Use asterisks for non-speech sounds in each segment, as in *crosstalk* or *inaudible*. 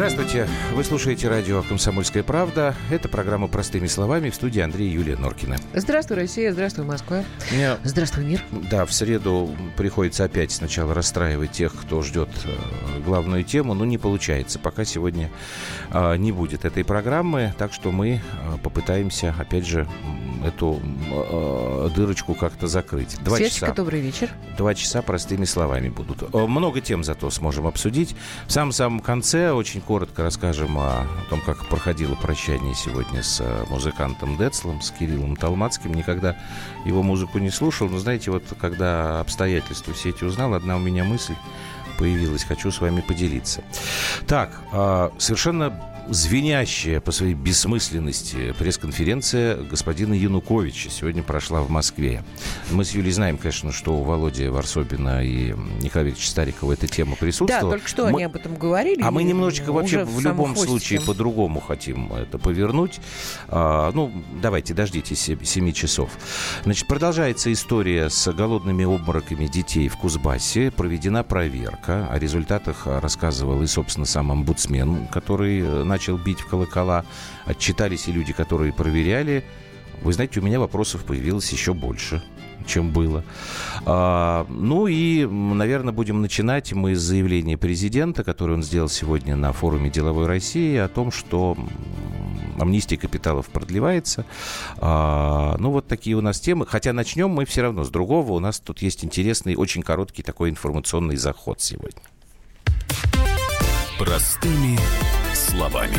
Здравствуйте. Вы слушаете радио «Комсомольская правда». Это программа «Простыми словами» в студии Андрея Юлия Норкина. Здравствуй, Россия. Здравствуй, Москва. Мне, Здравствуй, мир. да, в среду приходится опять сначала расстраивать тех, кто ждет э, главную тему, но не получается. Пока сегодня э, не будет этой программы, так что мы э, попытаемся, опять же, эту э, дырочку как-то закрыть. Два Светочка, часа. добрый вечер. Два часа простыми словами будут. Э, Много тем зато сможем обсудить. В самом-самом конце очень коротко расскажем о том, как проходило прощание сегодня с э, музыкантом Децлом, с Кириллом Талмацким. Никогда его музыку не слушал, но знаете, вот когда обстоятельства все эти узнал, одна у меня мысль появилась. Хочу с вами поделиться. Так, э, совершенно звенящая по своей бессмысленности пресс-конференция господина Януковича сегодня прошла в Москве. Мы с Юлей знаем, конечно, что у Володи Варсобина и Николая Викторовича Старикова эта тема Да, присутствовала. только что Мы- они об этом говорили. а мы немножечко вообще в самом любом хвостике. случае по-другому хотим это повернуть. А, ну, давайте, дождитесь 7 часов. Значит, продолжается история с голодными обмороками детей в Кузбассе. Проведена проверка. О результатах рассказывал и, собственно, сам омбудсмен, который э, начал бить в колокола. Отчитались и люди, которые проверяли. Вы знаете, у меня вопросов появилось еще больше чем было. А, ну и, наверное, будем начинать мы с заявления президента, которое он сделал сегодня на форуме «Деловой России» о том, что амнистия капиталов продлевается. А, ну, вот такие у нас темы. Хотя начнем мы все равно с другого. У нас тут есть интересный, очень короткий такой информационный заход сегодня. Простыми словами.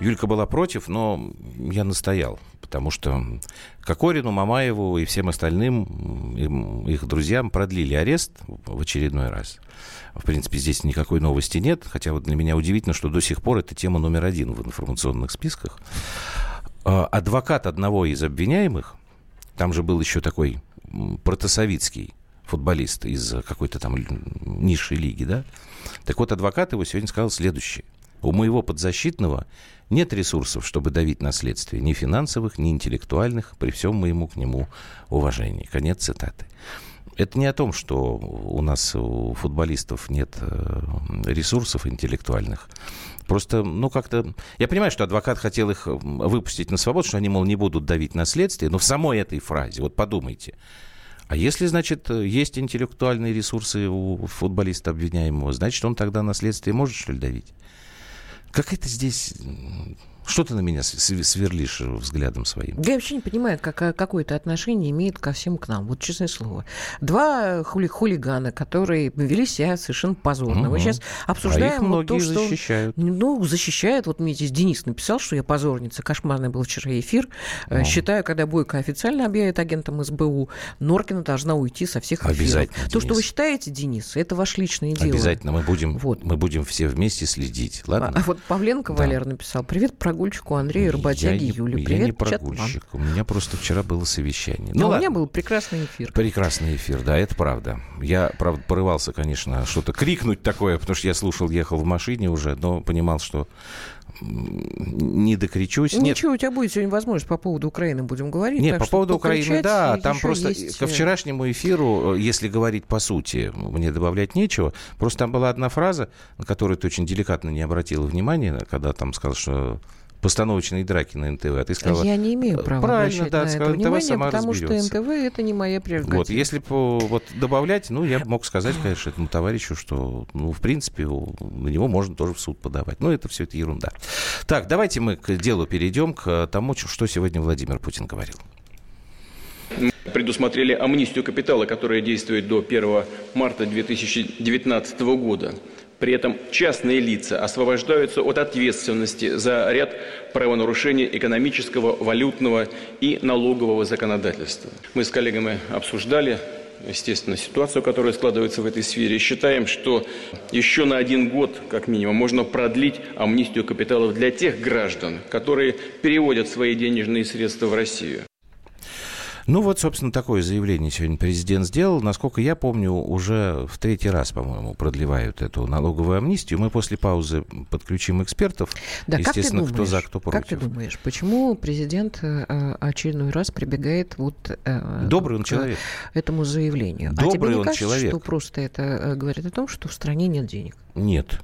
Юлька была против, но я настоял, потому что Кокорину, Мамаеву и всем остальным, им- их друзьям продлили арест в очередной раз. В принципе, здесь никакой новости нет, хотя вот для меня удивительно, что до сих пор это тема номер один в информационных списках. А, Адвокат одного из обвиняемых, там же был еще такой протасовицкий футболист из какой-то там низшей лиги, да? Так вот, адвокат его сегодня сказал следующее. У моего подзащитного нет ресурсов, чтобы давить на следствие, ни финансовых, ни интеллектуальных, при всем моему к нему уважении. Конец цитаты. Это не о том, что у нас у футболистов нет э, ресурсов интеллектуальных. Просто, ну, как-то... Я понимаю, что адвокат хотел их выпустить на свободу, что они, мол, не будут давить на следствие, но в самой этой фразе, вот подумайте, а если, значит, есть интеллектуальные ресурсы у футболиста обвиняемого, значит, он тогда на следствие может, что ли, давить? Как это здесь... Что ты на меня св- сверлишь взглядом своим? Я вообще не понимаю, как, а, какое это отношение имеет ко всем к нам. Вот честное слово. Два хули хулигана, которые вели себя совершенно позорно. Мы Мгм. сейчас А обсуждаем их вот многие то, что... защищают. Ну, защищает. Вот мне здесь Денис написал, что я позорница. Кошмарный был вчера эфир. Э, Ну. Считаю, когда Бойко официально объявит агентом СБУ, Норкина должна уйти со всех эфиров. Обязательно, То, что Денис. вы считаете, Денис, это ваше личное дело. Обязательно мы будем, Вот. мы будем все вместе следить. Ладно? А вот Павленко Да. Валер написал. Привет прогульчику Андрею Работяге я, Юле. Привет, я не чат вам». прогульщик. У меня просто вчера было совещание. Ну, у ладно. меня был прекрасный эфир. Прекрасный эфир, да, это правда. Я, правда, порывался, конечно, что-то крикнуть такое, потому что я слушал, ехал в машине уже, но понимал, что не докричусь. Нет, Ничего, у тебя будет сегодня возможность по поводу Украины будем говорить. Нет, по поводу Украины, да, там просто есть, ко э, вчерашнему эфиру, э, если говорить по сути, мне добавлять нечего. Просто там была одна фраза, на которую ты очень деликатно не обратила внимания, когда там сказал, что постановочные драки на НТВ, а ты сказала... Я не имею права Правильно, да, на сказала, это НТВ внимание, сама потому что. НТВ это не моя прерогатива. Вот, если бы вот добавлять, ну, я мог сказать, конечно, этому товарищу, что, ну, в принципе, у- на него можно тоже в суд подавать. Ну, это все это ерунда. Так, давайте мы к делу перейдем, к тому, что сегодня Владимир Путин говорил. предусмотрели амнистию капитала, которая действует до 1 марта 2019 года. При этом частные лица освобождаются от ответственности за ряд правонарушений экономического, валютного и налогового законодательства. Мы с коллегами обсуждали, естественно, ситуацию, которая складывается в этой сфере. Считаем, что еще на один год, как минимум, можно продлить амнистию капиталов для тех граждан, которые переводят свои денежные средства в Россию. Ну вот, собственно, такое заявление сегодня президент сделал. Насколько я помню, уже в третий раз, по-моему, продлевают эту налоговую амнистию. Мы после паузы подключим экспертов. Да, Естественно, думаешь, кто за, кто против. Как ты думаешь, почему президент э, очередной раз прибегает вот э, Добрый он человек. этому заявлению? а тебе Добрый не он кажется, человек. что просто это э, говорит о том, что в стране нет денег? Нет.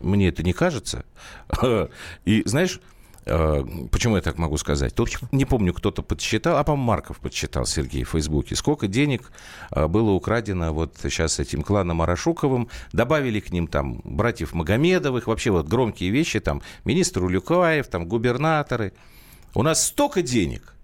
мне это не кажется. *laughs* И знаешь, Почему я так могу сказать? Тут не помню, кто-то подсчитал, а, по-моему, Марков подсчитал, Сергей, в Фейсбуке, сколько денег э, было украдено вот сейчас этим кланом Арашуковым. Добавили к ним там братьев Магомедовых, вообще вот громкие вещи, там министр Улюкаев, там губернаторы. У нас столько денег,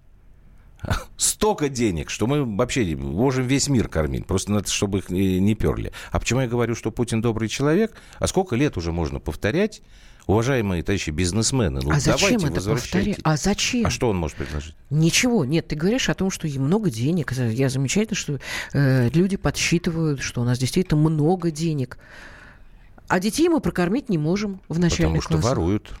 *laughs* столько денег, что мы вообще можем весь мир кормить. Просто надо, чтобы их не перли. А почему я говорю, что Путин добрый человек? А сколько лет уже можно повторять? Уважаемые товарищи бизнесмены, ну а зачем давайте это повторять? А зачем? А что он может предложить? Ничего. Нет, ты говоришь о том, что много денег. Я замечательно, что э, люди подсчитывают, что у нас действительно много денег. А детей мы прокормить не можем в начальных Потому что воруют.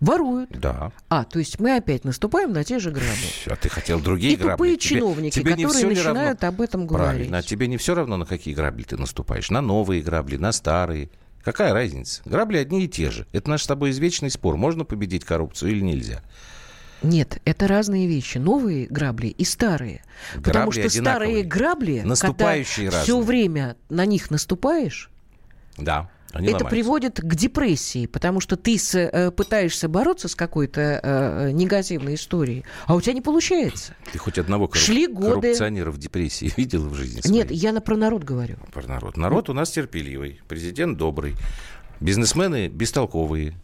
Воруют. Да. А, то есть мы опять наступаем на те же грабли. А ты хотел другие И грабли. тупые тебе, чиновники, тебе которые начинают равно... об этом говорить. Правильно. А тебе не все равно, на какие грабли ты наступаешь? На новые грабли, на старые. Какая разница? Грабли одни и те же. Это наш с тобой извечный спор. Можно победить коррупцию или нельзя? Нет, это разные вещи. Новые грабли и старые. Грабли Потому что одинаковые. старые грабли, Наступающие когда разные. все время на них наступаешь, да. Они это ломаются. приводит к депрессии, потому что ты с, э, пытаешься бороться с какой-то э, негативной историей, а у тебя не получается. Ты хоть одного корруп... Шли годы... коррупционера в депрессии *laughs* видел в жизни своей? Нет, я на, про народ говорю. Про народ. Народ у нас терпеливый, президент добрый, бизнесмены бестолковые,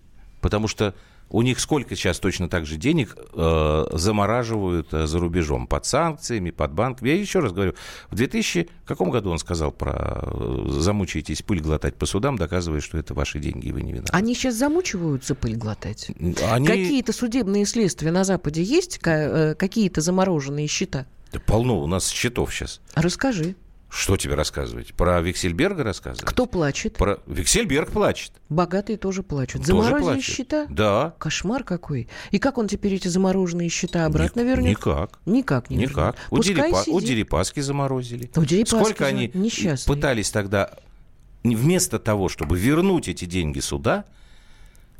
потому что у них сколько сейчас точно так же денег э, замораживают э, за рубежом под санкциями, под банками. Я еще раз говорю, в 2000 каком году он сказал про э, замучаетесь пыль глотать по судам, доказывая, что это ваши деньги, и вы не виноваты. Они сейчас замучиваются пыль глотать? Они... Какие-то судебные следствия на Западе есть? Э, какие-то замороженные счета? Да полно у нас счетов сейчас. Расскажи. Что тебе рассказывать? Про Виксельберга рассказывать? Кто плачет? Про... Виксельберг плачет. Богатые тоже плачут. Тоже Заморозили плачет. счета? Да. Кошмар какой. И как он теперь эти замороженные счета обратно Ник- вернет? Никак. Никак не Никак. У, Дерипа... у Дерипаски заморозили. У Дерипаски Сколько они несчастный. пытались тогда, вместо того, чтобы вернуть эти деньги сюда,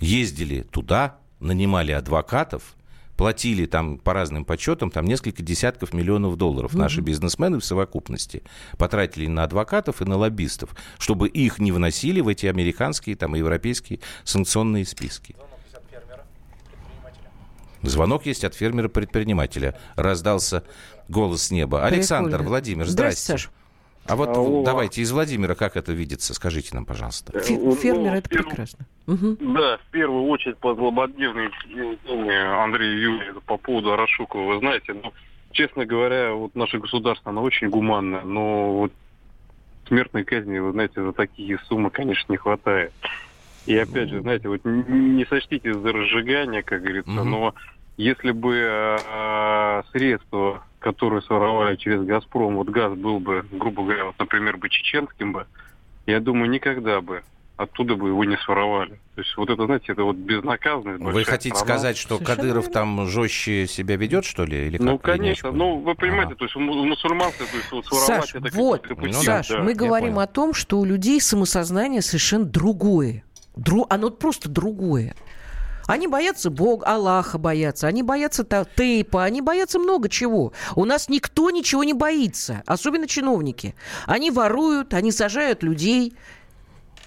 ездили туда, нанимали адвокатов, платили там по разным подсчетам там несколько десятков миллионов долларов наши бизнесмены в совокупности потратили на адвокатов и на лоббистов, чтобы их не вносили в эти американские там и европейские санкционные списки. Звонок есть от фермера-предпринимателя. Раздался голос с неба. Александр, Прикольно. Владимир, Здрасте, здрасте. Саш. А вот Алло. давайте из Владимира, как это видится, скажите нам, пожалуйста. Фе- Ну, Фермер это первый- прекрасно. Мгм. Да, в первую очередь по злободневной теме Андрея Юрия по поводу Арашукова. Вы знаете, ну, честно говоря, вот наше государство, оно очень гуманное, но вот смертной казни, вы знаете, за такие суммы, конечно, не хватает. И опять же, знаете, вот не сочтите за разжигание, как говорится, Мгм. но если бы э, средства, которые своровали через «Газпром», вот газ был бы, грубо говоря, вот, например, бы чеченским бы, я думаю, никогда бы оттуда бы его не своровали. То есть вот это, знаете, это вот безнаказанность. Вы хотите страна. сказать, что Совершенно Кадыров верно. там жестче себя ведет, что ли? Или как? Ну, не конечно. очень Ну, вы понимаете, Ага. то есть у му- у мусульманства, то есть вот своровать Саш, это вот, какое-то Ну Саш, да. мы говорим о том, что у людей самосознание совершенно другое. Дру... Оно просто другое. Они боятся Бога, Аллаха боятся, они боятся тейпа, они боятся много чего. У нас никто ничего не боится, особенно чиновники. Они воруют, они сажают людей.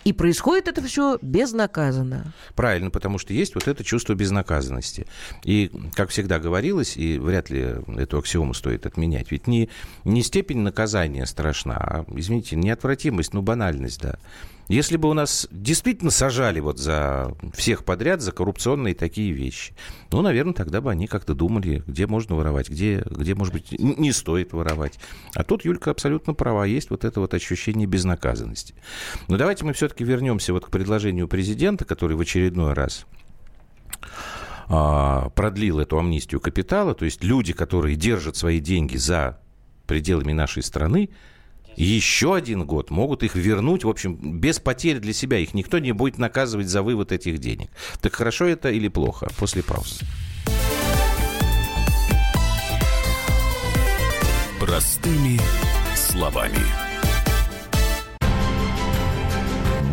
И происходит это все безнаказанно. Правильно, потому что есть вот это чувство безнаказанности. И, как всегда говорилось, и вряд ли эту аксиому стоит отменять, ведь не, не степень наказания страшна, а, извините, неотвратимость, ну, банальность, да. Если бы у нас действительно сажали вот за всех подряд за коррупционные такие вещи, ну, наверное, тогда бы они как-то думали, где можно воровать, где, где может быть, не стоит воровать. А тут Юлька абсолютно права, есть вот это вот ощущение безнаказанности. Но давайте мы все-таки вернемся вот к предложению президента, который в очередной раз а, продлил эту амнистию капитала, то есть люди, которые держат свои деньги за пределами нашей страны, еще один год могут их вернуть, в общем, без потерь для себя. Их никто не будет наказывать за вывод этих денег. Так хорошо это или плохо? После паузы. Простыми словами.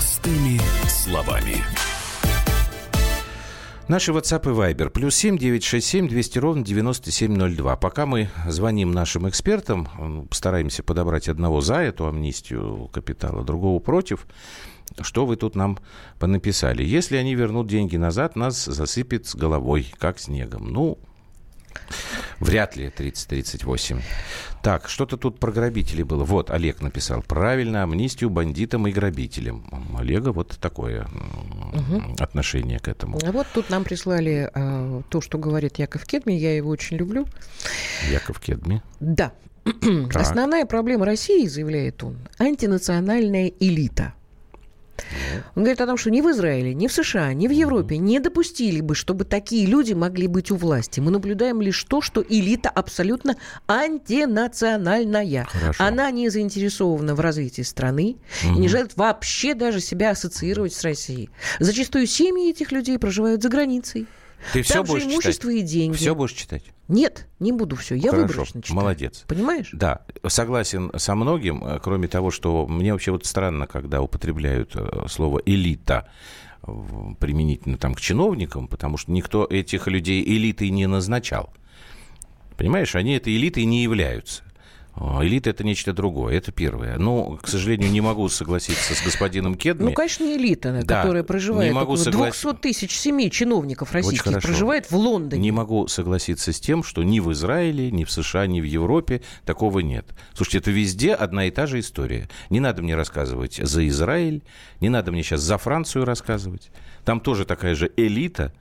Простыми словами. Наши WhatsApp и Viber. Плюс семь девять шесть семь двести ровно девяносто семь ноль два. Пока мы звоним нашим экспертам, постараемся подобрать одного за эту амнистию капитала, другого против. Что вы тут нам понаписали? Если они вернут деньги назад, нас засыпет с головой, как снегом. Ну, Вряд ли 30-38. Так, что-то тут про грабителей было. Вот, Олег написал. Правильно, амнистию бандитам и грабителям. Олега вот такое угу. отношение к этому. А вот тут нам прислали э, то, что говорит Яков Кедми. Я его очень люблю. Яков Кедми? Да. *clears throat* Основная проблема России, заявляет он, антинациональная элита – он говорит о том, что ни в Израиле, ни в США, ни в Европе не допустили бы, чтобы такие люди могли быть у власти. Мы наблюдаем лишь то, что элита абсолютно антинациональная. Хорошо. Она не заинтересована в развитии страны угу. и не желает вообще даже себя ассоциировать с Россией. Зачастую семьи этих людей проживают за границей. Ты все будешь имущество читать? и деньги. Все будешь читать? Нет, не буду все. Я Хорошо, выборочно читаю. молодец. Понимаешь? Да, согласен со многим, э, кроме того, что мне вообще вот странно, когда употребляют э, слово «элита» применительно там к чиновникам, потому что никто этих людей элитой не назначал. Понимаешь, они этой элитой не являются. А, элита это нечто другое, это первое. Но, к сожалению, не могу согласиться с господином Кедми. Ну, конечно, не элита, да, которая проживает. Не могу согла... 200 тысяч семей чиновников российских проживает в Лондоне. Не могу согласиться с тем, что ни в Израиле, ни в США, ни в Европе такого нет. Слушайте, это везде одна и та же история. Не надо мне рассказывать за Израиль, не надо мне сейчас за Францию рассказывать. Там тоже такая же элита,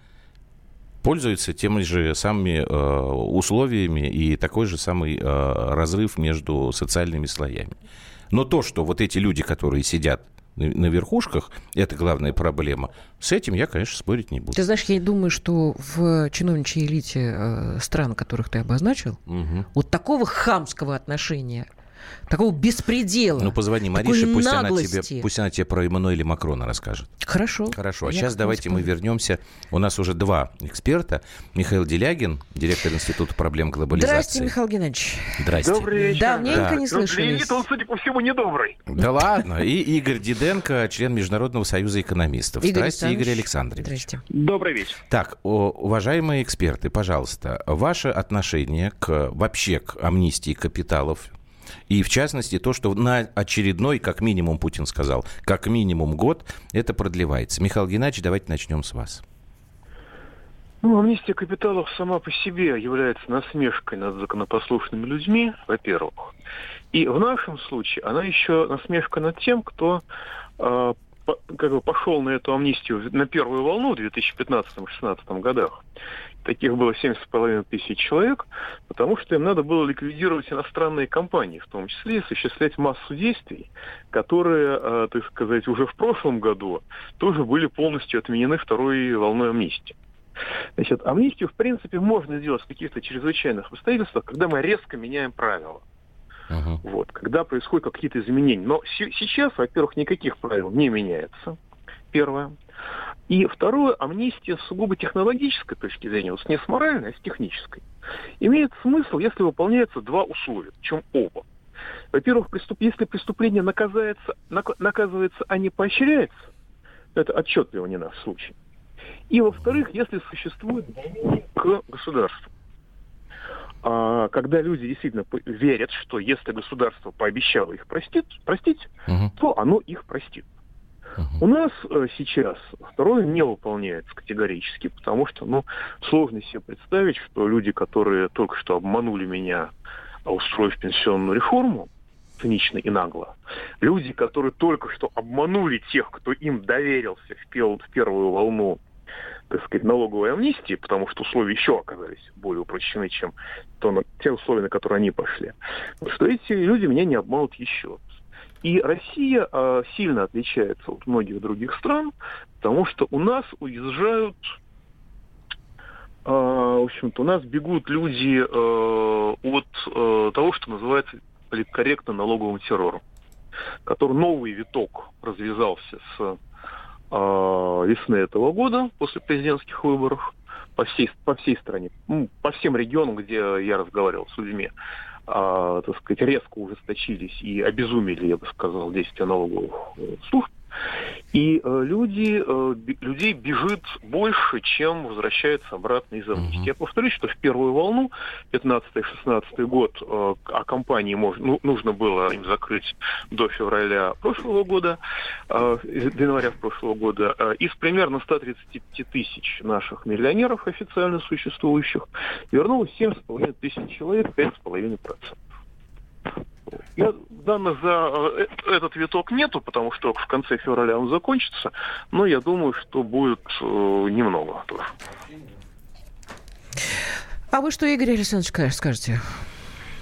пользуется теми же самыми э, условиями и такой же самый э, разрыв между социальными слоями. Но то, что вот эти люди, которые сидят на верхушках, это главная проблема. С этим я, конечно, спорить не буду. Ты знаешь, я думаю, что в чиновничьей элите э, стран, которых ты обозначил, угу. вот такого хамского отношения такого беспредела. Ну, позвони Марише, пусть она, тебе, пусть она тебе про Эммануэля Макрона расскажет. Хорошо. Хорошо. А Я сейчас давайте мы вернемся. У нас уже два эксперта. Михаил Делягин, директор Института проблем глобализации. Здравствуйте, Михаил Геннадьевич. Здрасте. Добрый вечер. Давненько да. не слышали. он, судя по всему, недобрый. Да ладно. И Игорь Диденко, член Международного союза экономистов. Игорь Здрасте. Игорь Александрович. Здрасте. Добрый вечер. Так, уважаемые эксперты, пожалуйста, ваше отношение к вообще к амнистии капиталов и, в частности, то, что на очередной, как минимум, Путин сказал, как минимум год это продлевается. Михаил Геннадьевич, давайте начнем с вас. Ну, амнистия капиталов сама по себе является насмешкой над законопослушными людьми, во-первых. И в нашем случае она еще насмешка над тем, кто э, по, как бы пошел на эту амнистию на первую волну в 2015-2016 годах таких было 7,5 тысяч человек, потому что им надо было ликвидировать иностранные компании, в том числе и осуществлять массу действий, которые, э, так сказать, уже в прошлом году тоже были полностью отменены второй волной амнистии. Значит, амнистию, в принципе, можно сделать в каких-то чрезвычайных обстоятельствах, когда мы резко меняем правила. Uh-huh. Вот, когда происходят какие-то изменения. Но сейчас, во-первых, никаких правил не меняется. Первое. И второе, амнистия с сугубо технологической точки зрения, вот не с моральной, а с технической, имеет смысл, если выполняются два условия, причем оба. Во-первых, преступ... если преступление наказывается, наказывается, а не поощряется, это отчетливо не наш случай. И, во-вторых, если существует к государству. А, когда люди действительно верят, что если государство пообещало их простить, простить угу. то оно их простит. У нас э, сейчас второе не выполняется категорически, потому что, ну, сложно себе представить, что люди, которые только что обманули меня, устроив пенсионную реформу, цинично и нагло, люди, которые только что обманули тех, кто им доверился в, пел, в первую волну так сказать, налоговой амнистии, потому что условия еще оказались более упрощены, чем то, на, те условия, на которые они пошли, что эти люди меня не обманут еще. И Россия э, сильно отличается от многих других стран, потому что у нас уезжают, э, в общем-то, у нас бегут люди э, от э, того, что называется политкорректно налоговым террором. который новый виток развязался с э, весны этого года после президентских выборов по всей, по всей стране, по всем регионам, где я разговаривал с людьми, так сказать, резко ужесточились и обезумели, я бы сказал, действия налоговых служб. И э, люди, э, людей бежит больше, чем возвращается обратно из амнистии. Uh-huh. Я повторюсь, что в первую волну, 15-16 год, э, а компании мож, ну, нужно было им закрыть до февраля прошлого года, э, до января прошлого года, э, из примерно 135 тысяч наших миллионеров официально существующих вернулось 7,5 тысяч человек, 5,5%. Я данных за э, этот виток нету, потому что в конце февраля он закончится, но я думаю, что будет э, немного тоже. А вы что, Игорь Александрович, скажете?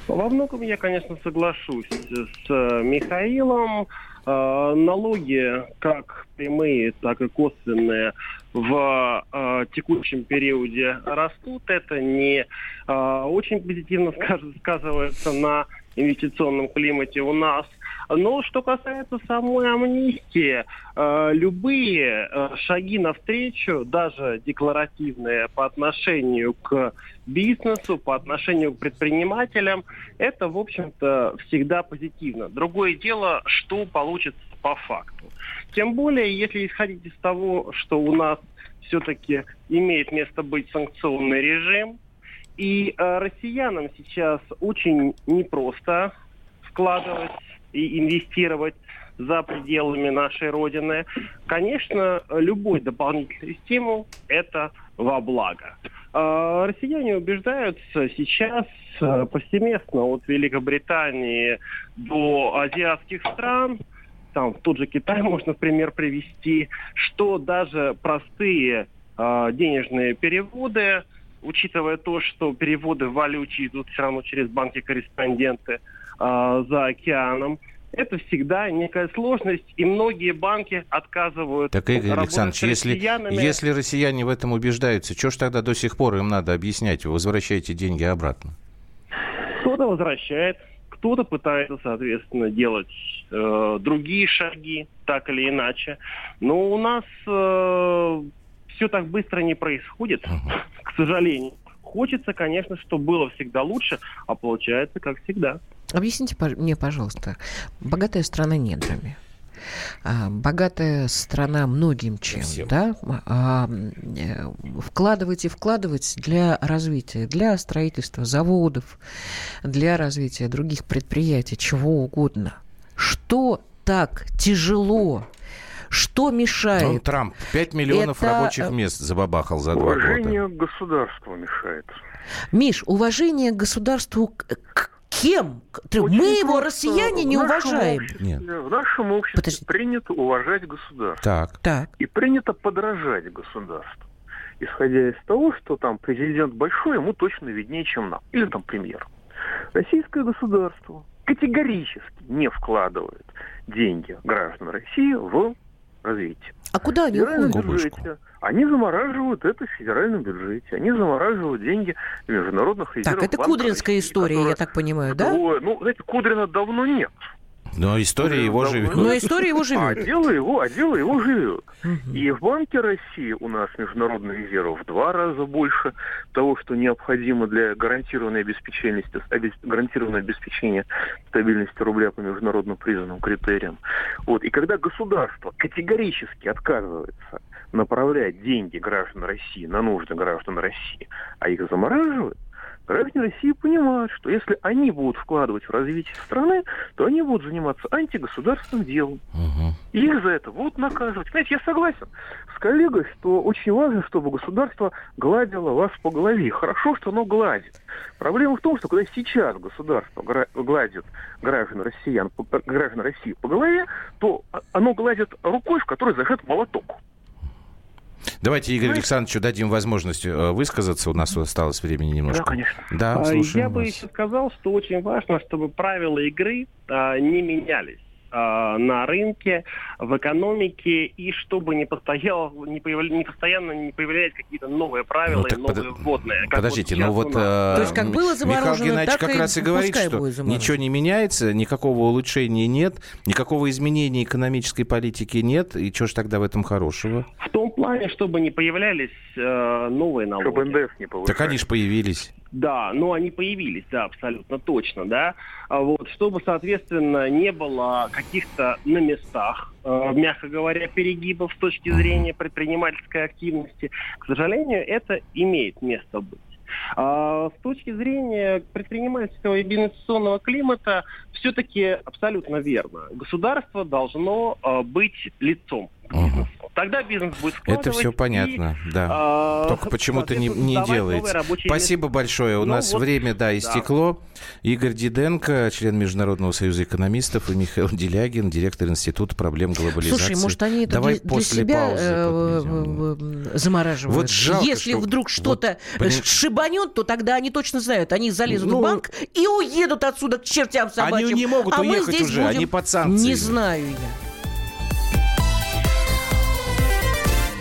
Во многом я, конечно, соглашусь с э, Михаилом. Налоги, как прямые, так и косвенные, в э, текущем периоде растут. Это не э, очень позитивно *laughs* сказывается на инвестиционном климате у нас. Но что касается самой амнистии, э, любые э, шаги навстречу, даже декларативные по отношению к бизнесу, по отношению к предпринимателям, это, в общем-то, всегда позитивно. Другое дело, что получится по факту. Тем более, если исходить из того, что у нас все-таки имеет место быть санкционный режим, и э, россиянам сейчас очень непросто вкладывать и инвестировать за пределами нашей Родины. Конечно, любой дополнительный стимул – это во благо. Э, россияне убеждаются сейчас э, повсеместно от Великобритании до азиатских стран, там тот же Китай *laughs* можно в пример привести, что даже простые э, денежные переводы – учитывая то, что переводы в валюте идут все равно через банки-корреспонденты э, за океаном, это всегда некая сложность, и многие банки отказывают. Так, Игорь Александрович, если, если россияне в этом убеждаются, что ж тогда до сих пор им надо объяснять, вы возвращаете деньги обратно? Кто-то возвращает, кто-то пытается, соответственно, делать э, другие шаги, так или иначе. Но у нас э, все так быстро не происходит, *laughs* к сожалению. Хочется, конечно, чтобы было всегда лучше, а получается, как всегда. Объясните мне, пожалуйста, богатая страна недрами. А, богатая страна многим чем, Всем. да, а, э, вкладывать и вкладывать для развития, для строительства заводов, для развития других предприятий, чего угодно. Что так тяжело что мешает? Ну, Трамп 5 миллионов Это... рабочих э, мест забабахал за два года. Уважение к государству мешает. Миш, уважение к государству к кем? Очень Мы его, россияне, не уважаем. Нет. В нашем обществе Подожди. принято уважать государство. Так. так. И принято подражать государству. Исходя из того, что там президент большой, ему точно виднее, чем нам. Или там премьер. Российское государство категорически не вкладывает деньги граждан России в развития. А куда они уходят? Бюджете. Они замораживают это в федеральном бюджете. Они замораживают деньги международных резервов. Так, это Кудринская история, я так понимаю, да? Ну, знаете, Кудрина давно нет. Но история его живет. Но история его живет. А дело его, а дело его живет. И в Банке России у нас международных резервов в два раза больше того, что необходимо для гарантированной обеспеченности, гарантированного обеспечения стабильности рубля по международно признанным критериям. Вот. И когда государство категорически отказывается направлять деньги граждан России на нужды граждан России, а их замораживают, Граждане России понимают, что если они будут вкладывать в развитие страны, то они будут заниматься антигосударственным делом. Угу. И их за это будут наказывать. Понимаете, я согласен с коллегой, что очень важно, чтобы государство гладило вас по голове. Хорошо, что оно гладит. Проблема в том, что когда сейчас государство гладит граждан, россиян, граждан России по голове, то оно гладит рукой, в которой зажат молоток. Давайте Игорю Александровичу дадим возможность э, высказаться. У нас осталось времени немножко. Да, конечно. Да, а, Я бы еще сказал, что очень важно, чтобы правила игры а, не менялись. Э, на рынке, в экономике, и чтобы не, постоял, не, появля, не постоянно не появлялись какие-то новые правила Ну, так и новые под- вводные. как Подождите, вот ну вот э, То есть как было Михаил заморожено, Геннадьевич так как и раз и говорит, что ничего не меняется, никакого улучшения нет, никакого изменения экономической политики нет, и что ж тогда в этом хорошего? В том плане, чтобы не появлялись э, новые налоги. Чтобы НДС не повышали. Так они же появились. Да, но они появились, да, абсолютно точно, да. А Вот, чтобы, соответственно, не было каких-то на местах, э, мягко говоря, перегибов с точки зрения предпринимательской активности. К сожалению, это имеет место быть. А с точки зрения предпринимательского и инвестиционного климата, все-таки абсолютно верно. Государство должно э, быть лицом к бизнесу. Тогда бизнес будет Это вкладывать все и, понятно, да. а, Только почему-то не, не делается. Спасибо большое. У Ну нас вот, время, да, истекло. Игорь Диденко, член Международного союза экономистов, и Михаил Делягин, директор Института проблем глобализации. Слушай, может, они это Давай для, для после себя паузы э, замораживают. Вот жалко, Если что- вдруг вот, что-то поним- шибанет, то тогда они точно знают. Они залезут Ну, в банк и уедут отсюда к чертям собачьим. Они не могут а уехать уже, будем... они под санкциями. Не знаю я.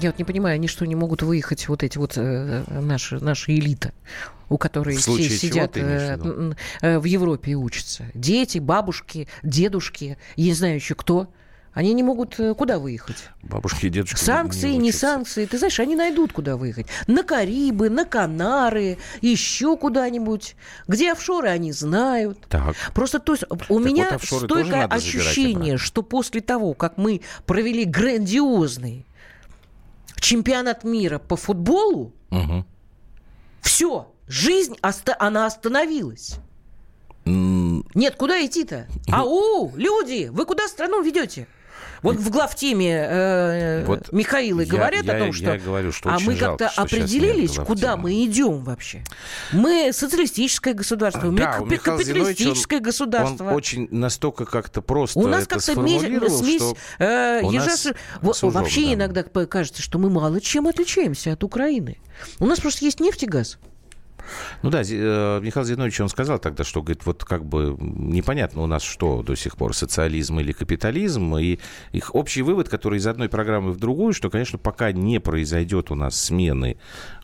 Я вот не понимаю, они что, не могут выехать, вот эти вот э, наши, наша элита, у которой В все сидят э, э, в Европе и учатся. Дети, бабушки, дедушки, я не знаю еще кто. Они не могут э, куда выехать. Бабушки и дедушки Санкции, не учатся. санкции. Ты знаешь, они найдут, куда выехать. На Карибы, на Канары, еще куда-нибудь. Где офшоры, они знают. Так. Просто то есть у вот меня тоже стойкое забирать ощущение, что после того, как мы провели грандиозный чемпионат мира по футболу, Мгм. все, жизнь, оста- она остановилась. Нет, куда идти-то? Ау, люди, вы куда страну ведете? Вот в главтеме э, Вот Михаила я- говорят я- о том, что... я говорю, что а мы как-то определились, куда мы идем вообще. Мы социалистическое государство, мы Да, у капи- Михаила Зиновьевича он- капиталистическое государство. Он очень настолько как-то просто У нас как-то смесь, э, ежа с- вообще да. иногда кажется, что мы мало чем отличаемся от Украины. У нас просто есть нефть и газ. Ну да, э, Михаил Зинович, он сказал тогда, что, говорит, вот как бы непонятно у нас что до сих пор, социализм или капитализм, и их общий вывод, который из одной программы в другую, что, конечно, пока не произойдет у нас смены,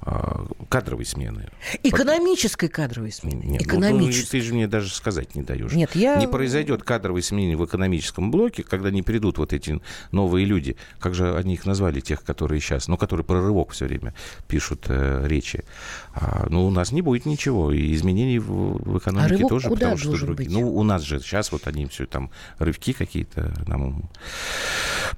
э, кадровой смены. Экономической кадровой смены. Нет, ну, Экономической. ты же мне даже сказать не даешь. Нет, я- Не произойдет кадровой смены в экономическом блоке, когда не придут вот эти новые люди. Как же они их назвали, тех, которые сейчас, ну, которые про рывок все время пишут э, речи. А, ну, у нас не будет ничего. И изменений в, экономике А рывок тоже, куда потому что другие. быть? Ну, у нас же сейчас вот они все там рывки какие-то нам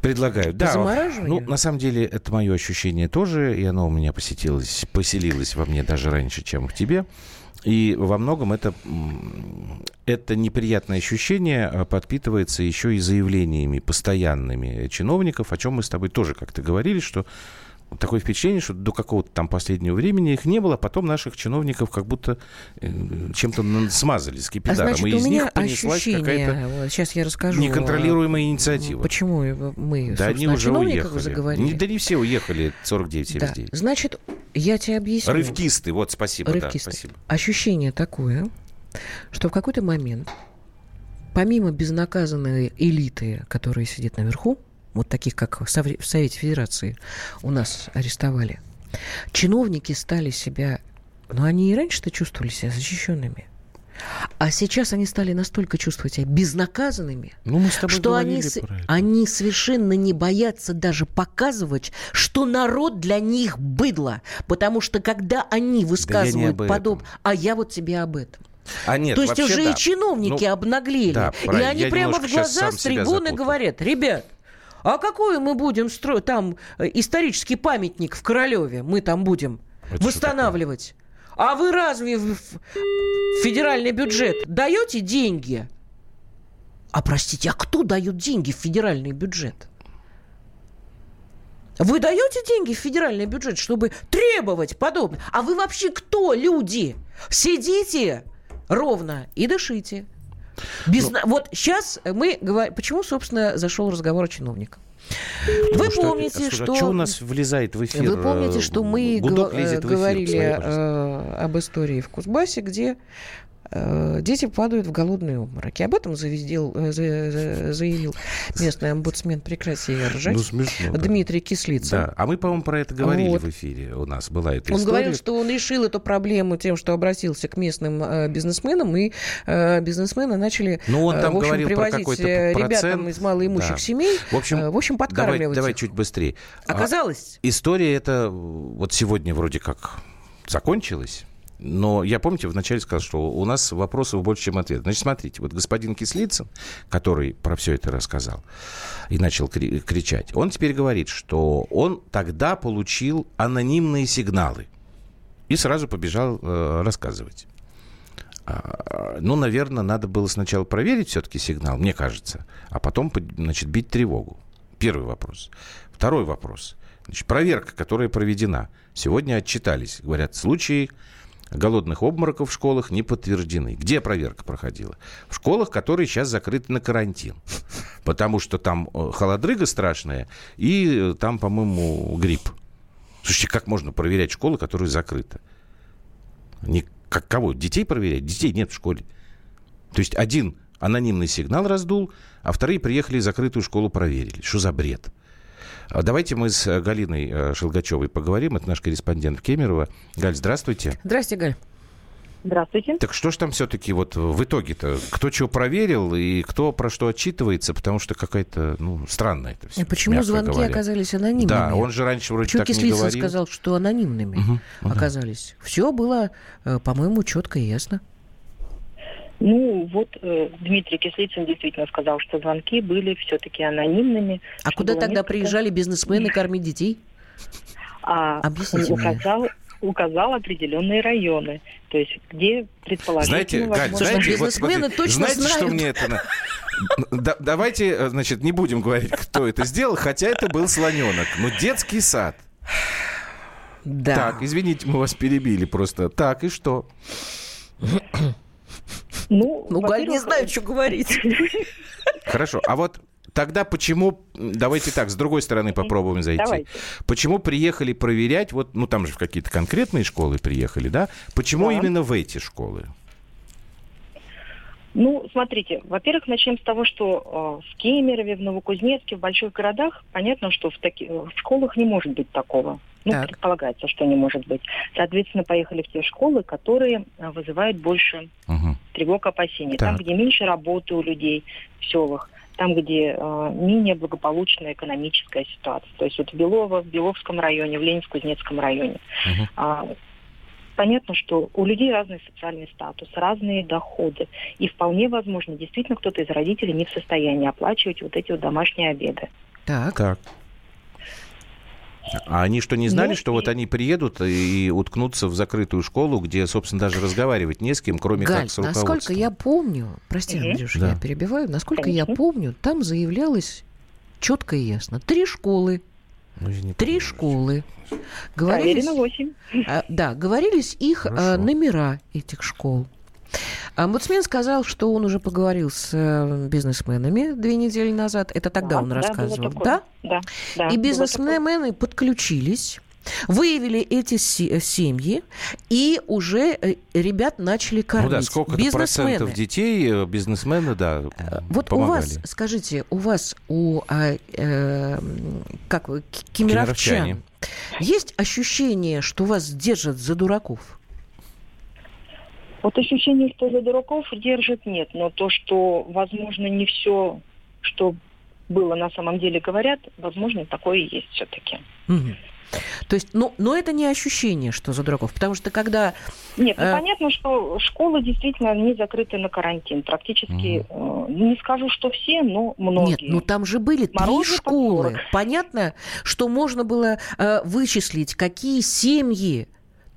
предлагают. Да, ну, на самом деле, это мое ощущение тоже, и оно у меня посетилось, поселилось во мне даже раньше, чем в тебе. И во многом это, это неприятное ощущение а, подпитывается еще и заявлениями постоянными чиновников, о чем мы с тобой тоже как-то говорили, что такое впечатление, что до какого-то там последнего времени их не было, а потом наших чиновников как будто э, чем-то смазали с А значит, и у из меня них понеслась какая-то сейчас я расскажу. неконтролируемая инициатива. Почему мы, Да они уже уехали. заговорили? Не- да не все уехали, 49, Да. 79. Значит, я тебе объясню. Рывкисты, вот, спасибо, Рывкисты. да, спасибо. Ощущение такое, что в какой-то момент, помимо безнаказанной элиты, которая сидит наверху, вот таких, как в Совете Федерации у нас арестовали, чиновники стали себя... Ну, они и раньше-то чувствовали себя защищенными. А сейчас они стали настолько чувствовать себя безнаказанными, Ну, мы с тобой что они, они совершенно не боятся даже показывать, что народ для них быдло. Потому что когда они высказывают об этом. подоб... А я вот тебе об этом. А нет, То есть уже да. и чиновники Ну, обнаглели. да, и они прямо в глаза с трибуны говорят, ребят, а какой мы будем строить там э, исторический памятник в Королеве? Мы там будем Это восстанавливать. А вы разве в федеральный бюджет даете деньги? А простите, а кто дает деньги в федеральный бюджет? Вы даете деньги в федеральный бюджет, чтобы требовать подобное? А вы вообще кто, люди? Сидите ровно и дышите. Без... Ну, вот сейчас мы говорим... Почему, собственно, зашел разговор о чиновниках? Вы что, помните, что... что у нас влезает в эфир? Вы помните, что мы говорили э, об истории в Кузбассе, где Э, дети падают в голодные обмороки. Об этом завездил, э, заявил местный омбудсмен. Прекрати ржать. Ну, смешно. Дмитрий да. Кислица. Да. А мы, по-моему, про это говорили вот. в эфире. У нас была эта он история. Он говорил, что он решил эту проблему тем, что обратился к местным э, бизнесменам, и э, бизнесмены начали ну, он там в общем, говорил привозить про ребятам из малоимущих да. семей, в общем, э, в общем подкармливать давай, давай чуть быстрее. Оказалось... А, история эта вот сегодня вроде как закончилась. Но я, помните, вначале сказал, что у нас вопросов больше, чем ответов. Значит, смотрите, вот господин Кислицын, который про все это рассказал и начал кри- кричать, он теперь говорит, что он тогда получил анонимные сигналы и сразу побежал э, рассказывать. А, ну, наверное, надо было сначала проверить все-таки сигнал, мне кажется, а потом, значит, бить тревогу. Первый вопрос. Второй вопрос. Значит, проверка, которая проведена. Сегодня отчитались. Говорят, случаи голодных обмороков в школах не подтверждены. Где проверка проходила? В школах, которые сейчас закрыты на карантин. *laughs* Потому что там э, холодрыга страшная и э, там, по-моему, грипп. Слушайте, как можно проверять школы, которые закрыты? Не, как кого? Детей проверять? Детей нет в школе. То есть один анонимный сигнал раздул, а вторые приехали и закрытую школу проверили. Что за бред? А давайте мы с э, Галиной э, Шелгачевой поговорим. Это наш корреспондент Кемерово. Галь, здравствуйте. Здравствуйте, Галь. Здравствуйте. Так что же там все-таки вот в итоге-то? Кто чего проверил и кто про что отчитывается? Потому что какая-то, ну, странная это все. И почему звонки говоря. оказались анонимными? Да, он же раньше вроде Почему так не говорил. сказал, что анонимными угу, оказались. Угу. Все было, э, по-моему, четко и ясно. Ну, вот э, Дмитрий Кислицын действительно сказал, что звонки были все-таки анонимными. А куда тогда несколько... приезжали бизнесмены кормить детей? А, Объясните указал, мне. указал определенные районы, то есть где предположительно... Знаете, Галь, знаете, бизнесмены вот, точно знаете, знают. что мне это... Да, давайте, э, значит, не будем говорить, кто это сделал, хотя это был слоненок. Но детский сад. Да. Так, извините, мы вас перебили просто. Так, и что? Ну, ну Галь не знаю, что говорить. *laughs* Хорошо, а вот Тогда почему, давайте так, с другой стороны попробуем зайти. Давайте. Почему приехали проверять, вот, ну там же в какие-то конкретные школы приехали, да? Почему да. именно в эти школы? Ну, смотрите, во-первых, начнем с того, что э, в Кемерове, в Новокузнецке, в больших городах, понятно, что в, таки, в школах не может быть такого. Ну, так. предполагается, что не может быть. Соответственно, поехали в те школы, которые э, вызывают больше угу. тревог, опасений. Так. Там, где меньше работы у людей в селах, там, где э, менее благополучная экономическая ситуация. То есть вот в Белово, в Беловском районе, в Ленинск-Кузнецком районе. Угу. А, понятно, что у людей разный социальный статус, разные доходы. И вполне возможно, действительно, кто-то из родителей не в состоянии оплачивать вот эти вот домашние обеды. Так. так. А они что, не знали, ну, что и... вот они приедут и уткнутся в закрытую школу, где, собственно, даже разговаривать не с кем, кроме Галь, как с руководством? насколько я помню, прости, угу. Андрюша, да. я перебиваю, насколько Конечно. я помню, там заявлялось четко и ясно. Три школы ну, Три школы. Говорились, Проверено 8. А, да, говорились их а, номера этих школ. Омбудсмен сказал, что он уже поговорил с э, бизнесменами две недели назад. Это тогда да, он рассказывал, да? Да, да. И бизнесмены подключились Выявили эти э, семьи и уже э, ребят начали кормить. Ну да, сколько процентов детей бизнесмены, да, Вот помогали. у вас, скажите, у вас, у а, э, как вы, кемеровчан, есть ощущение, что вас держат за дураков? Вот ощущение, что за дураков держит, нет. Но то, что, возможно, не все, что было на самом деле говорят, возможно, такое и есть все-таки. Угу. То есть, ну, но это не ощущение, что за дураков, потому что когда... Нет, ну, э... понятно, что школы действительно не закрыты на карантин. Практически, mm. э, не скажу, что все, но многие. Нет, ну там же были три школы. Понятно, что можно было э, вычислить, какие семьи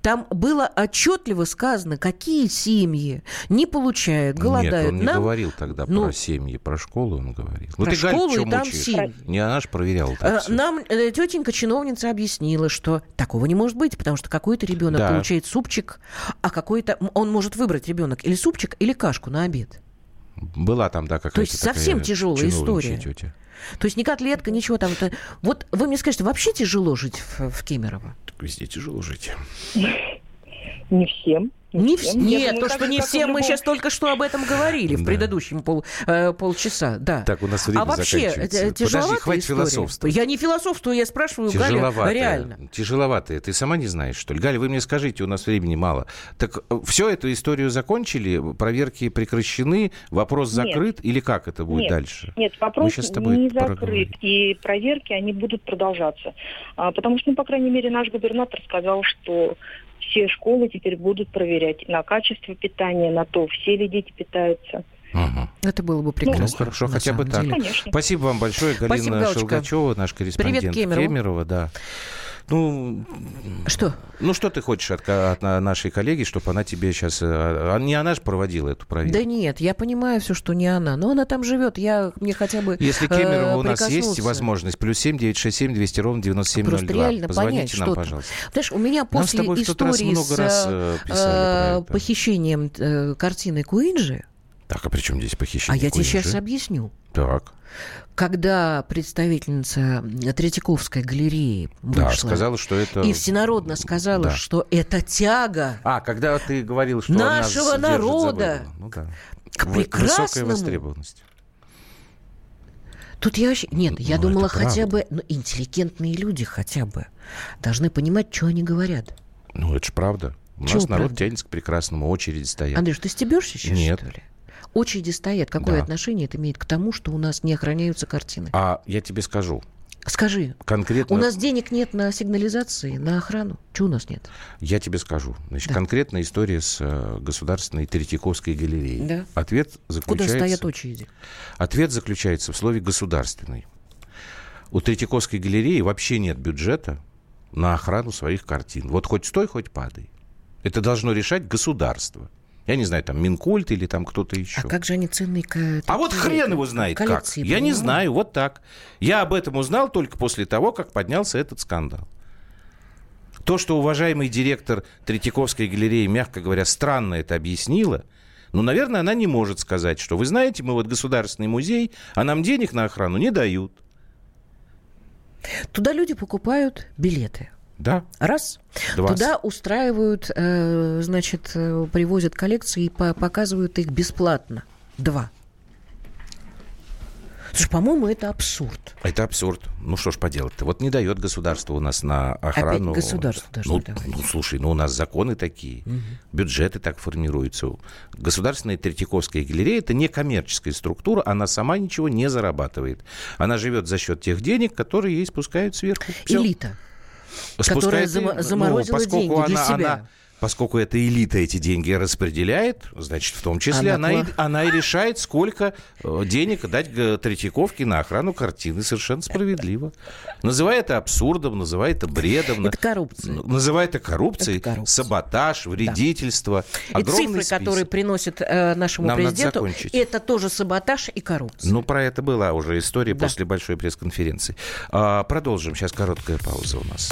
Там было отчетливо сказано, какие семьи не получают, голодают. Нет, он не Нам... говорил тогда ну, про семьи, про школу он говорил. Ну, Про ты, школу чё и там мучаешь? семьи. Не она же проверяла. Э, так всё. Нам э, тетенька чиновница объяснила, что такого не может быть, потому что какой-то ребенок Да. получает супчик, а какой-то он может выбрать ребенок или супчик, или кашку на обед. Была там, да, какая-то есть совсем тяжелая история. тетя. То есть ни котлетка, ничего там. это- Вот вы мне скажете, вообще тяжело жить в, в Кемерово? Так везде тяжело жить. Не всем. Не всем. Нет, думаю, то, так что не как и в всем, мы сейчас только что об этом говорили в предыдущем пол, э, полчаса, да. Так, у нас время а вообще, э, Подожди, хватит история? философствовать. Я не философствую, я спрашиваю Галя реально. Тяжеловатая. Ты сама не знаешь, что ли? Галя, вы мне скажите, у нас времени мало. Так все эту историю закончили? Проверки прекращены? Вопрос Нет. закрыт? Или как это будет Нет. дальше? Нет, вопрос не закрыт, и проверки, они будут продолжаться. А, потому что, ну, по крайней мере, наш губернатор сказал, что все школы теперь будут проверять на качество питания, на то, все ли дети питаются. Ага. Это было бы прекрасно. Ну, хорошо, на хотя бы самом так. деле. Конечно. Спасибо вам большое, Галина Спасибо, Галочка. Шелгачева, наш корреспондент Привет, Кемерово. да. Ну, Что? ну, что ты хочешь от, от на- нашей коллеги, чтобы она тебе сейчас... а, Не она же проводила эту проверку? Да нет, я понимаю все, что не она. Но она там живет, я мне хотя бы Если э, Кемерово у нас есть возможность, плюс семь девять шесть семь двести ровно девяносто семь ноль Просто два. реально Позвоните понять, нам, что пожалуйста. Знаешь, у меня Нам с после тот раз истории много с раз, э, э, писали э, похищением э, картины Куинджи, Так, а при чем здесь а похищение? я тебе сейчас объясню. Так, Когда представительница Третьяковской галереи да, вышла сказала, что это... и всенародно сказала, Да. что это тяга А, когда ты говорил, что Нашего народа. Ну да. к прекрасному. востребованность. Тут я вообще... Нет, я Ну, думала хотя правда. бы... Ну, интеллигентные люди хотя бы должны понимать, что они говорят. Ну, это же правда. У Чего нас народ правда? тянется к прекрасному, очереди стоят. Андрюш, ты стебешься сейчас, Нет. что ли? Очереди стоят. Какое Да. отношение это имеет к тому, что у нас не охраняются картины? А я тебе скажу, Скажи, конкретно... у нас денег нет на сигнализации, на охрану? Чего у нас нет? Я тебе скажу. Значит, Да. конкретная история с э, Государственной Третьяковской галереей. Да. Ответ Куда заключается... стоят очереди? Ответ заключается в слове «государственный». У Третьяковской галереи вообще нет бюджета на охрану своих картин. Вот хоть стой, хоть падай. Это должно решать государство. Я не знаю, там Минкульт или там кто-то еще. А как же они ценные... ка- А вот такие хрен его знает как. коллекции Я не принимают? знаю, вот так. Я об этом узнал только после того, как поднялся этот скандал. То, что уважаемый директор Третьяковской галереи, мягко говоря, странно это объяснила, ну, наверное, она не может сказать, что, вы знаете, мы вот государственный музей, а нам денег на охрану не дают. Туда люди покупают билеты. Да, Раз. два. Туда устраивают, э, значит, э, привозят коллекции и по- показывают их бесплатно. Два. Слушай, по-моему, это абсурд. Это абсурд. Ну, что ж поделать-то. Вот не дает государство у нас на охрану. государство должно ну, давать. ну, слушай, ну у нас законы такие, бюджеты так формируются. Государственная Третьяковская галерея – это не коммерческая структура, она сама ничего не зарабатывает. Она живет за счет тех денег, которые ей спускают сверху. Всё. Элита. Спускает которая ей, зама- заморозила поскольку деньги для она- себя. она- Поскольку эта элита эти деньги распределяет, значит, в том числе Она она, и, она и решает, сколько э, денег дать г- Третьяковке на охрану картины. Совершенно справедливо. Называй это абсурдом, называй это бредом. Это коррупция. Называй это коррупцией, Это коррупция. саботаж, вредительство. И Огромный цифры, список. которые приносят э, нашему Нам президенту, это тоже саботаж и коррупция. Ну, про это была уже история Да. после большой пресс-конференции. А, продолжим. Сейчас короткая пауза у нас.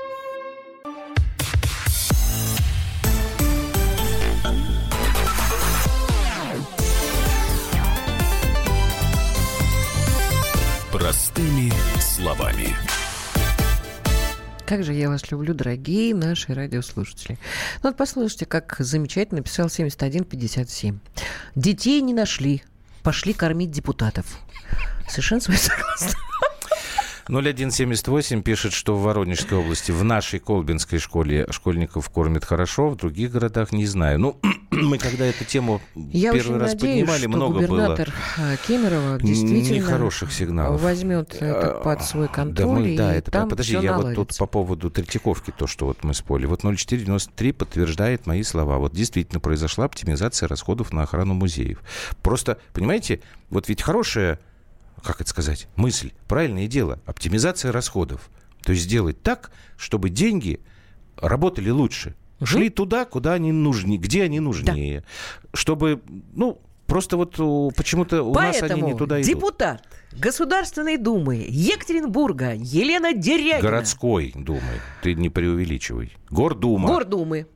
Как же я вас люблю, дорогие наши радиослушатели. Ну вот послушайте, как замечательно писал 7157. Детей не нашли. пошли кормить депутатов. Совершенно с вами согласна. 0178 пишет, что в Воронежской области в нашей Колбинской школе школьников кормят хорошо, в других городах не знаю. Ну, *clears throat* мы когда эту тему Я первый раз надеюсь, поднимали, много губернатор было э, Кемерово действительно нехороших сигналов. возьмет это А, под свой Да, контроль, мы, да, и это там Подожди, я вот наладится. тут по поводу Третьяковки, то, что вот мы спорили. Вот 0493 подтверждает мои слова. Вот действительно произошла оптимизация расходов на охрану музеев. Просто, понимаете, вот ведь хорошая, как это сказать, мысль, правильное дело, оптимизация расходов. То есть сделать так, чтобы деньги работали лучше. Шли туда, куда они нужны, где они нужнее. Чтобы, ну, просто вот о, почему-то у нас они Поэтому не туда идут. депутат Государственной Думы Екатеринбурга Елена Дерягина Городской думы. Ты не преувеличивай. Гордума. Гордумы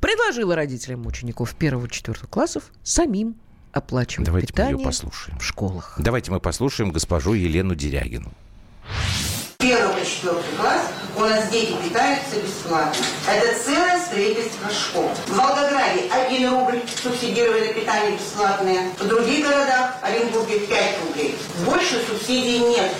предложила родителям учеников 1-4 классов самим оплачивать Давайте мы ее питание послушаем. в школах. Давайте мы послушаем госпожу Елену Дерягину. первый по четвертый класс у нас дети питаются бесплатно. Это целое строительство школ. В Волгограде 1 рубль субсидировали питание бесплатное. В других городах, Оренбурге 5 рублей. Больше субсидий нет.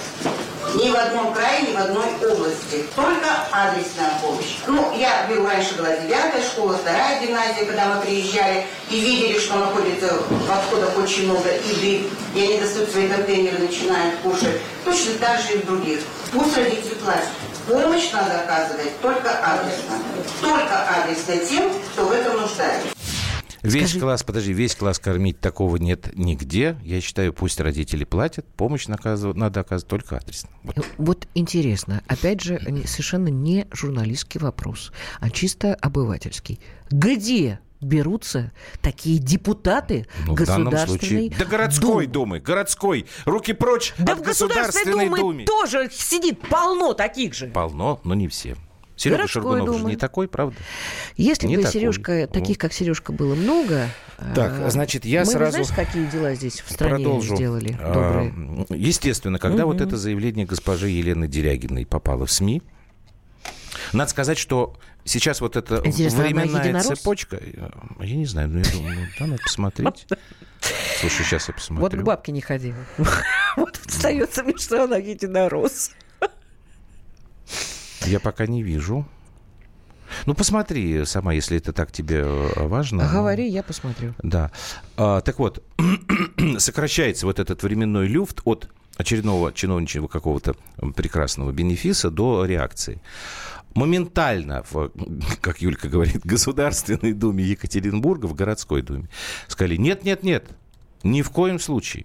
Ни в одном крае, ни в одной области. Только адресная помощь. Ну, я беру, раньше была девятая школа, вторая гимназия, когда мы приезжали и видели, что находится в отходах очень много еды, и они достают свои контейнеры, начинают кушать. Точно так же и в других. Пусть родители платят. Помощь надо оказывать только адресно. Только адресно тем, кто в этом нуждается. Весь Скажи- класс, подожди, весь класс кормить такого нет нигде. Я считаю, пусть родители платят, помощь наказывают, надо оказывать только адресно. Вот. Ну, Вот интересно, опять же, совершенно не журналистский вопрос, а чисто обывательский. Где берутся такие депутаты Ну, Государственной случае... Да городской Думы? думы, городской. Руки прочь Да от в Государственной Государственной Думе Думе. тоже сидит полно таких же. Полно, но не все. Серега Городской Шаргунов же Думы. не такой, правда? Если Не бы такой. Сережка, таких как Сережка было много, Так, а, значит, я мы сразу знаешь, какие дела здесь в стране Продолжу. сделали А, добрые? Естественно, когда вот Мгм. это заявление госпожи Елены Дерягиной попало в СМИ, надо сказать, что сейчас вот эта Интересно, временная цепочка... э, Я не знаю, ну я думаю, ну, да, надо посмотреть. Слушай, сейчас я Вот посмотрю. к бабке не ходила. *laughs* Вот остается мне, что она единорос. Я пока не вижу. Ну, посмотри сама, если это так тебе э, важно. Говори, я посмотрю. Да. А, так вот, *clears throat* сокращается вот этот временной люфт от очередного чиновничьего какого-то прекрасного бенефиса до реакции. Моментально, в, *laughs* как Юлька говорит, Государственной Думе Екатеринбурга, в городской думе, сказали, нет-нет-нет, ни в коем случае.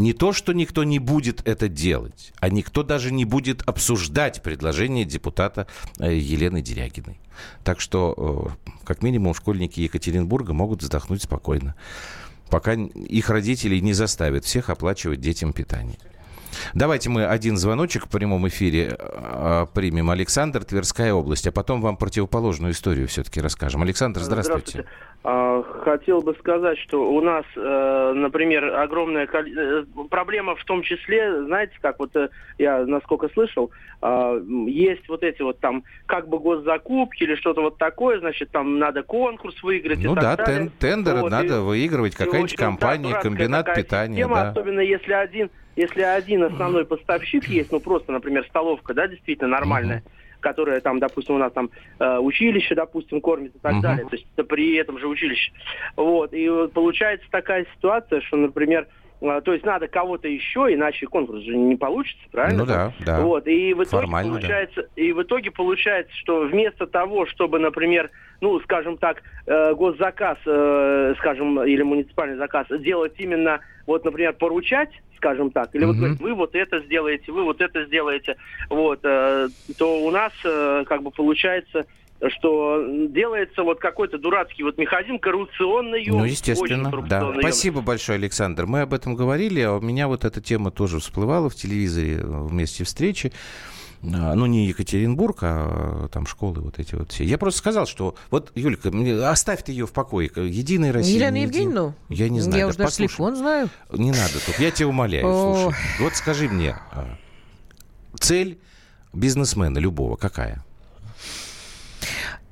Не то, что никто не будет это делать, а никто даже не будет обсуждать предложение депутата э, Елены Дерягиной. Так что, э, как минимум, школьники Екатеринбурга могут вздохнуть спокойно, пока их родители не заставят всех оплачивать детям питание. Давайте мы один звоночек в прямом эфире э, примем. Александр, Тверская область, а потом вам противоположную историю все-таки расскажем. Александр, здравствуйте. А, Хотел бы сказать, что у нас, э, например, огромная э, проблема в том числе, знаете, как вот э, я насколько слышал, а, есть вот эти вот там как бы госзакупки или что-то вот такое, значит, там надо конкурс выиграть Ну да, тен- тендеры Вот, надо и- выигрывать, какая-нибудь компания, комбинат питания, система, да. Особенно если один, если один основной поставщик есть, ну просто, например, столовка, да, действительно нормальная, которая там, допустим, у нас там э, училище, допустим, кормит и так Мгм. далее, то есть это при этом же училище. Вот, и вот получается такая ситуация, что, например, э, то есть надо кого-то еще, иначе конкурс же не получится, правильно? Ну да, да. Вот, и в итоге Формально, да. получается, и в итоге получается, что вместо того, чтобы, например, ну, скажем так, э, госзаказ, э, скажем, или муниципальный заказ делать именно, вот, например, поручать, скажем так, или вот Мгм. говорить, вы вот это сделаете, вы вот это сделаете, вот, э, то у нас как бы получается что делается вот какой-то дурацкий вот механизм коррупционный. Ну, естественно, да. Спасибо большое, Александр. Мы об этом говорили, а у меня вот эта тема тоже всплывала в телевизоре э, в месте встречи. А, Ну, не Екатеринбург, а там школы вот эти вот все. Я просто сказал, что вот, Юлька, мне, оставь ты ее в покое. Единая Россия. Елену не един- Евгеньевну? Я не знаю. Я да уже даже послушай. телефон знаю. Не надо тут. Я тебя умоляю, слушай. Вот скажи мне, а, цель бизнесмена любого какая?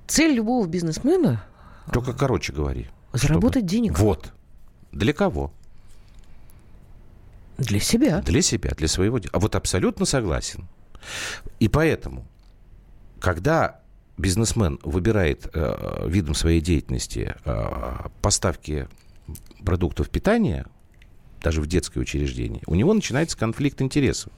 Цель любого бизнесмена Только короче говори. – заработать денег. Вот. Для кого? Для себя. Для себя, для своего. А вот абсолютно согласен. И поэтому, когда бизнесмен выбирает э, видом своей деятельности э, поставки продуктов питания, даже в детское учреждение, у него начинается конфликт интересов.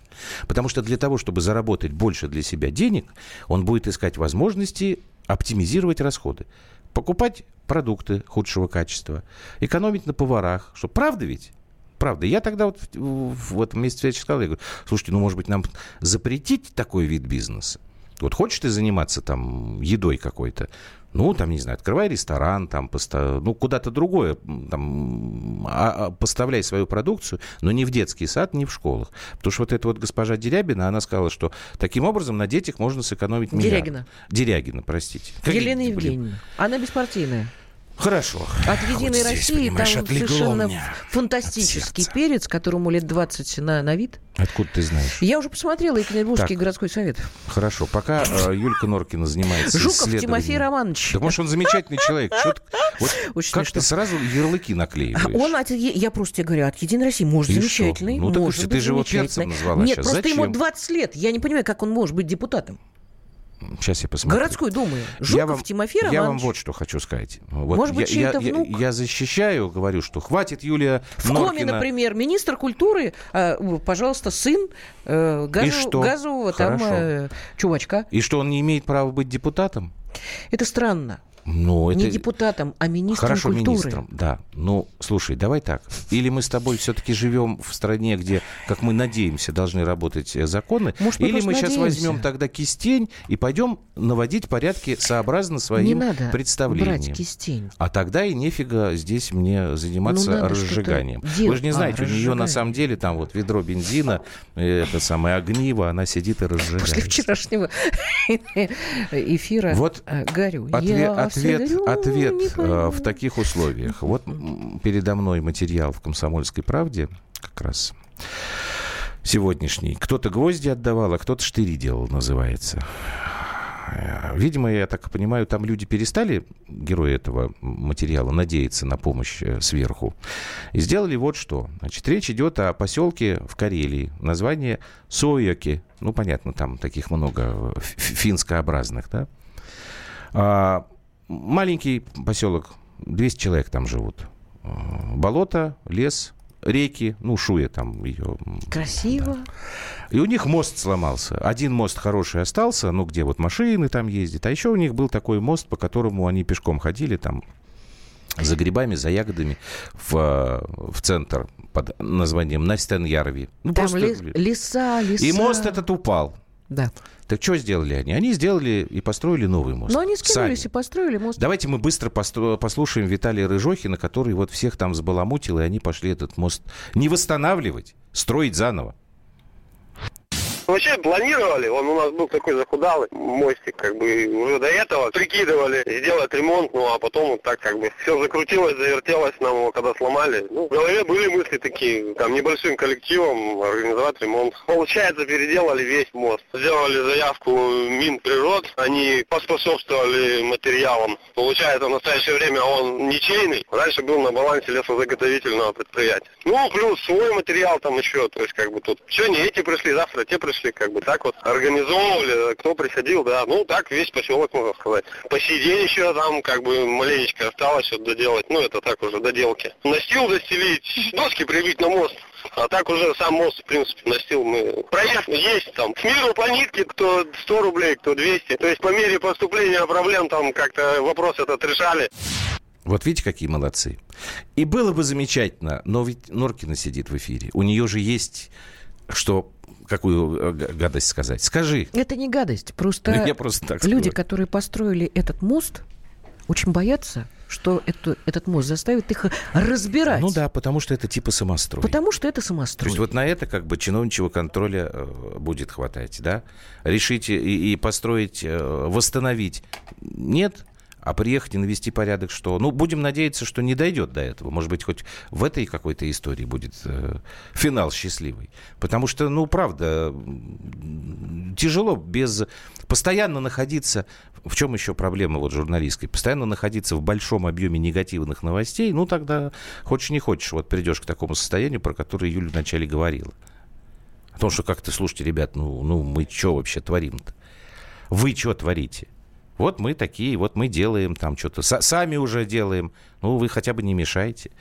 Потому что для того, чтобы заработать больше для себя денег, он будет искать возможности оптимизировать расходы. Покупать продукты худшего качества, экономить на поварах. Что, правда ведь? Правда. Я тогда вот в, в этом месте встречи сказал, я говорю, слушайте, ну, может быть, нам запретить такой вид бизнеса? Вот хочешь ты заниматься там едой какой-то, ну, там, не знаю, открывай ресторан, там, постав... ну, куда-то другое, там, а, а, поставляй свою продукцию, но не в детский сад, не в школах. Потому что вот эта вот госпожа Дерябина, она сказала, что таким образом на детях можно сэкономить миллиард. Дерягина. Дерягина, простите. Елена Евгеньевна. Она беспартийная. Хорошо. От «Единой вот здесь, России» там совершенно фантастический перец, которому лет 20 на, на вид. Откуда ты знаешь? Я уже посмотрела Екатеринбургский так, городской совет. Хорошо. Пока э, Юлька Норкина занимается Жуков Тимофей Романович. Да, может, он замечательный человек. Вот *laughs* Очень как ты сразу ярлыки наклеиваешь? Он, от, я просто тебе говорю, от «Единой России» может замечательный? Ну, может так, ты же его перцем назвала Нет, просто ему 20 лет. Я не понимаю, как он может быть депутатом. Сейчас я посмотрю. Городской думы. Жуков я вам, Тимофей Романович. Я вам вот что хочу сказать. Вот Может быть, я, чей-то я, внук? Я, я защищаю, говорю, что хватит Юлия В Норкина. Коме, например, министр культуры, э, пожалуйста, сын э, что? газового там э, чувачка. И что, он не имеет права быть депутатом? Это странно. Ну, не это... депутатом, а министром Хорошо, культуры. министром, да. Ну, слушай, давай так. Или мы с тобой все-таки живем в стране, где, как мы надеемся, должны работать э, законы, Может, мы или мы сейчас надеемся. возьмем тогда кистень и пойдем наводить порядки сообразно своим не надо представлениям. брать кистень. А тогда и нефига здесь мне заниматься Ну, разжиганием. Вы же не дел- знаете, а, у нее на самом деле там вот ведро бензина, э, это самое огниво, она сидит и разжигает. После вчерашнего *laughs* эфира Вот э, горю. Я ответ, ответ не э, в таких условиях. Вот передо мной материал в «Комсомольской правде» как раз сегодняшний. Кто-то гвозди отдавал, а кто-то штыри делал, называется. Э, Видимо, я так понимаю, там люди перестали, герои этого материала, надеяться на помощь э, сверху. И сделали вот что. Значит, речь идет о поселке в Карелии. Название Сойоки. Ну, понятно, там таких много финскообразных, да? А, маленький поселок, 200 человек там живут. А, Болото, лес, реки, ну, Шуя там ее. Красиво. И у них мост сломался. Один мост хороший остался, ну, где вот машины там ездят. А еще у них был такой мост, по которому они пешком ходили там за грибами, за ягодами в, э, в центр под названием Настеньярви. Ну, Там просто- лес- леса, леса. И мост этот упал. Да. Так что сделали они? Они сделали и построили новый мост. Но они скинулись Сами. и построили мост. Давайте мы быстро послушаем Виталия Рыжохина, который вот всех там сбаламутил, и они пошли этот мост не восстанавливать, строить заново. Вообще планировали, он у нас был такой захудалый мостик, как бы уже до этого прикидывали сделать ремонт, ну а потом вот так как бы все закрутилось, завертелось нам его когда сломали. Ну, в голове были мысли такие, там небольшим коллективом организовать ремонт. Получается, переделали весь мост. Сделали заявку Минприрод, они поспособствовали материалам. Получается, в настоящее время он ничейный, раньше был на балансе лесозаготовительного предприятия. Ну, плюс свой материал там еще, то есть как бы тут. Сегодня эти пришли, завтра те пришли, как бы так вот организовывали, кто приходил, да, ну так весь поселок, можно сказать. По сей день еще там как бы маленечко осталось вот доделать, ну это так уже доделки. Настил застелить, доски прибить на мост. А так уже сам мост, в принципе, настил мы. Проезд есть там. К миру по нитке, кто 100 рублей, кто 200. То есть по мере поступления проблем там как-то вопрос этот решали. Вот видите, какие молодцы. И было бы замечательно, но ведь Норкина сидит в эфире. У нее же есть, что, какую э, гадость сказать. Скажи. Это не гадость. Просто, Ну, я просто так люди, сказал. которые построили этот мост, очень боятся, что эту, этот мост заставит их разбирать. Ну да, потому что это типа самострой. Потому что это То самострой. есть вот на это как бы чиновничьего контроля э, будет хватать, да? Решить и, и построить, э, восстановить. Нет. А приехать и навести порядок, что... Ну, будем надеяться, что не дойдет до этого. Может быть, хоть в этой какой-то истории будет э, финал счастливый. Потому что, ну, правда, тяжело без... Постоянно находиться... В чем еще проблема вот журналистской? Постоянно находиться в большом объеме негативных новостей, ну, тогда хочешь не хочешь, вот придешь к такому состоянию, про которое Юля вначале говорила. О том, что как-то, слушайте, ребят, ну, ну мы что вообще творим-то? Вы что творите? Вот мы такие, вот мы делаем там что-то. Сами уже делаем. Ну, вы хотя бы не мешаете.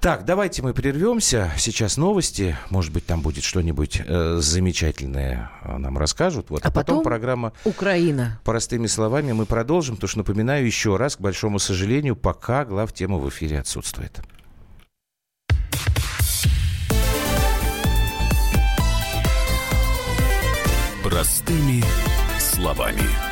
Так, давайте мы прервемся. Сейчас новости. Может быть, там будет что-нибудь э, замечательное э, нам расскажут. Вот. А, а потом, потом программа Украина. Простыми словами мы продолжим. Потому что, напоминаю еще раз, к большому сожалению, пока глав тема в эфире отсутствует. Простыми словами.